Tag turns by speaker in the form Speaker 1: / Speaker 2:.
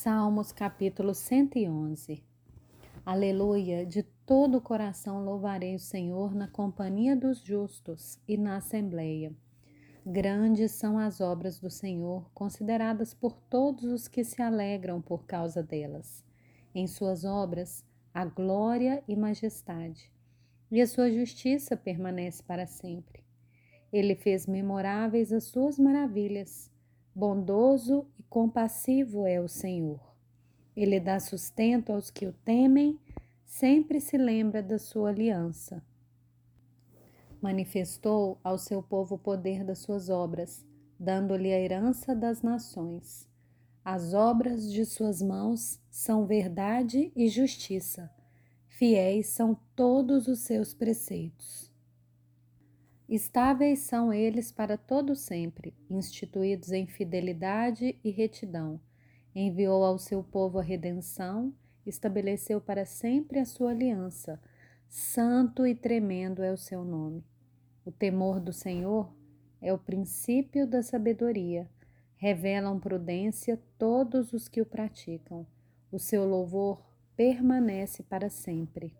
Speaker 1: Salmos capítulo 111 Aleluia! De todo o coração louvarei o Senhor na companhia dos justos e na assembleia. Grandes são as obras do Senhor, consideradas por todos os que se alegram por causa delas. Em suas obras, a glória e majestade, e a sua justiça permanece para sempre. Ele fez memoráveis as suas maravilhas Bondoso e compassivo é o Senhor. Ele dá sustento aos que o temem, sempre se lembra da sua aliança. Manifestou ao seu povo o poder das suas obras, dando-lhe a herança das nações. As obras de suas mãos são verdade e justiça. Fiéis são todos os seus preceitos. Estáveis são eles para todo sempre, instituídos em fidelidade e retidão. Enviou ao seu povo a redenção, estabeleceu para sempre a sua aliança. Santo e tremendo é o seu nome. O temor do Senhor é o princípio da sabedoria. Revelam prudência todos os que o praticam. O seu louvor permanece para sempre.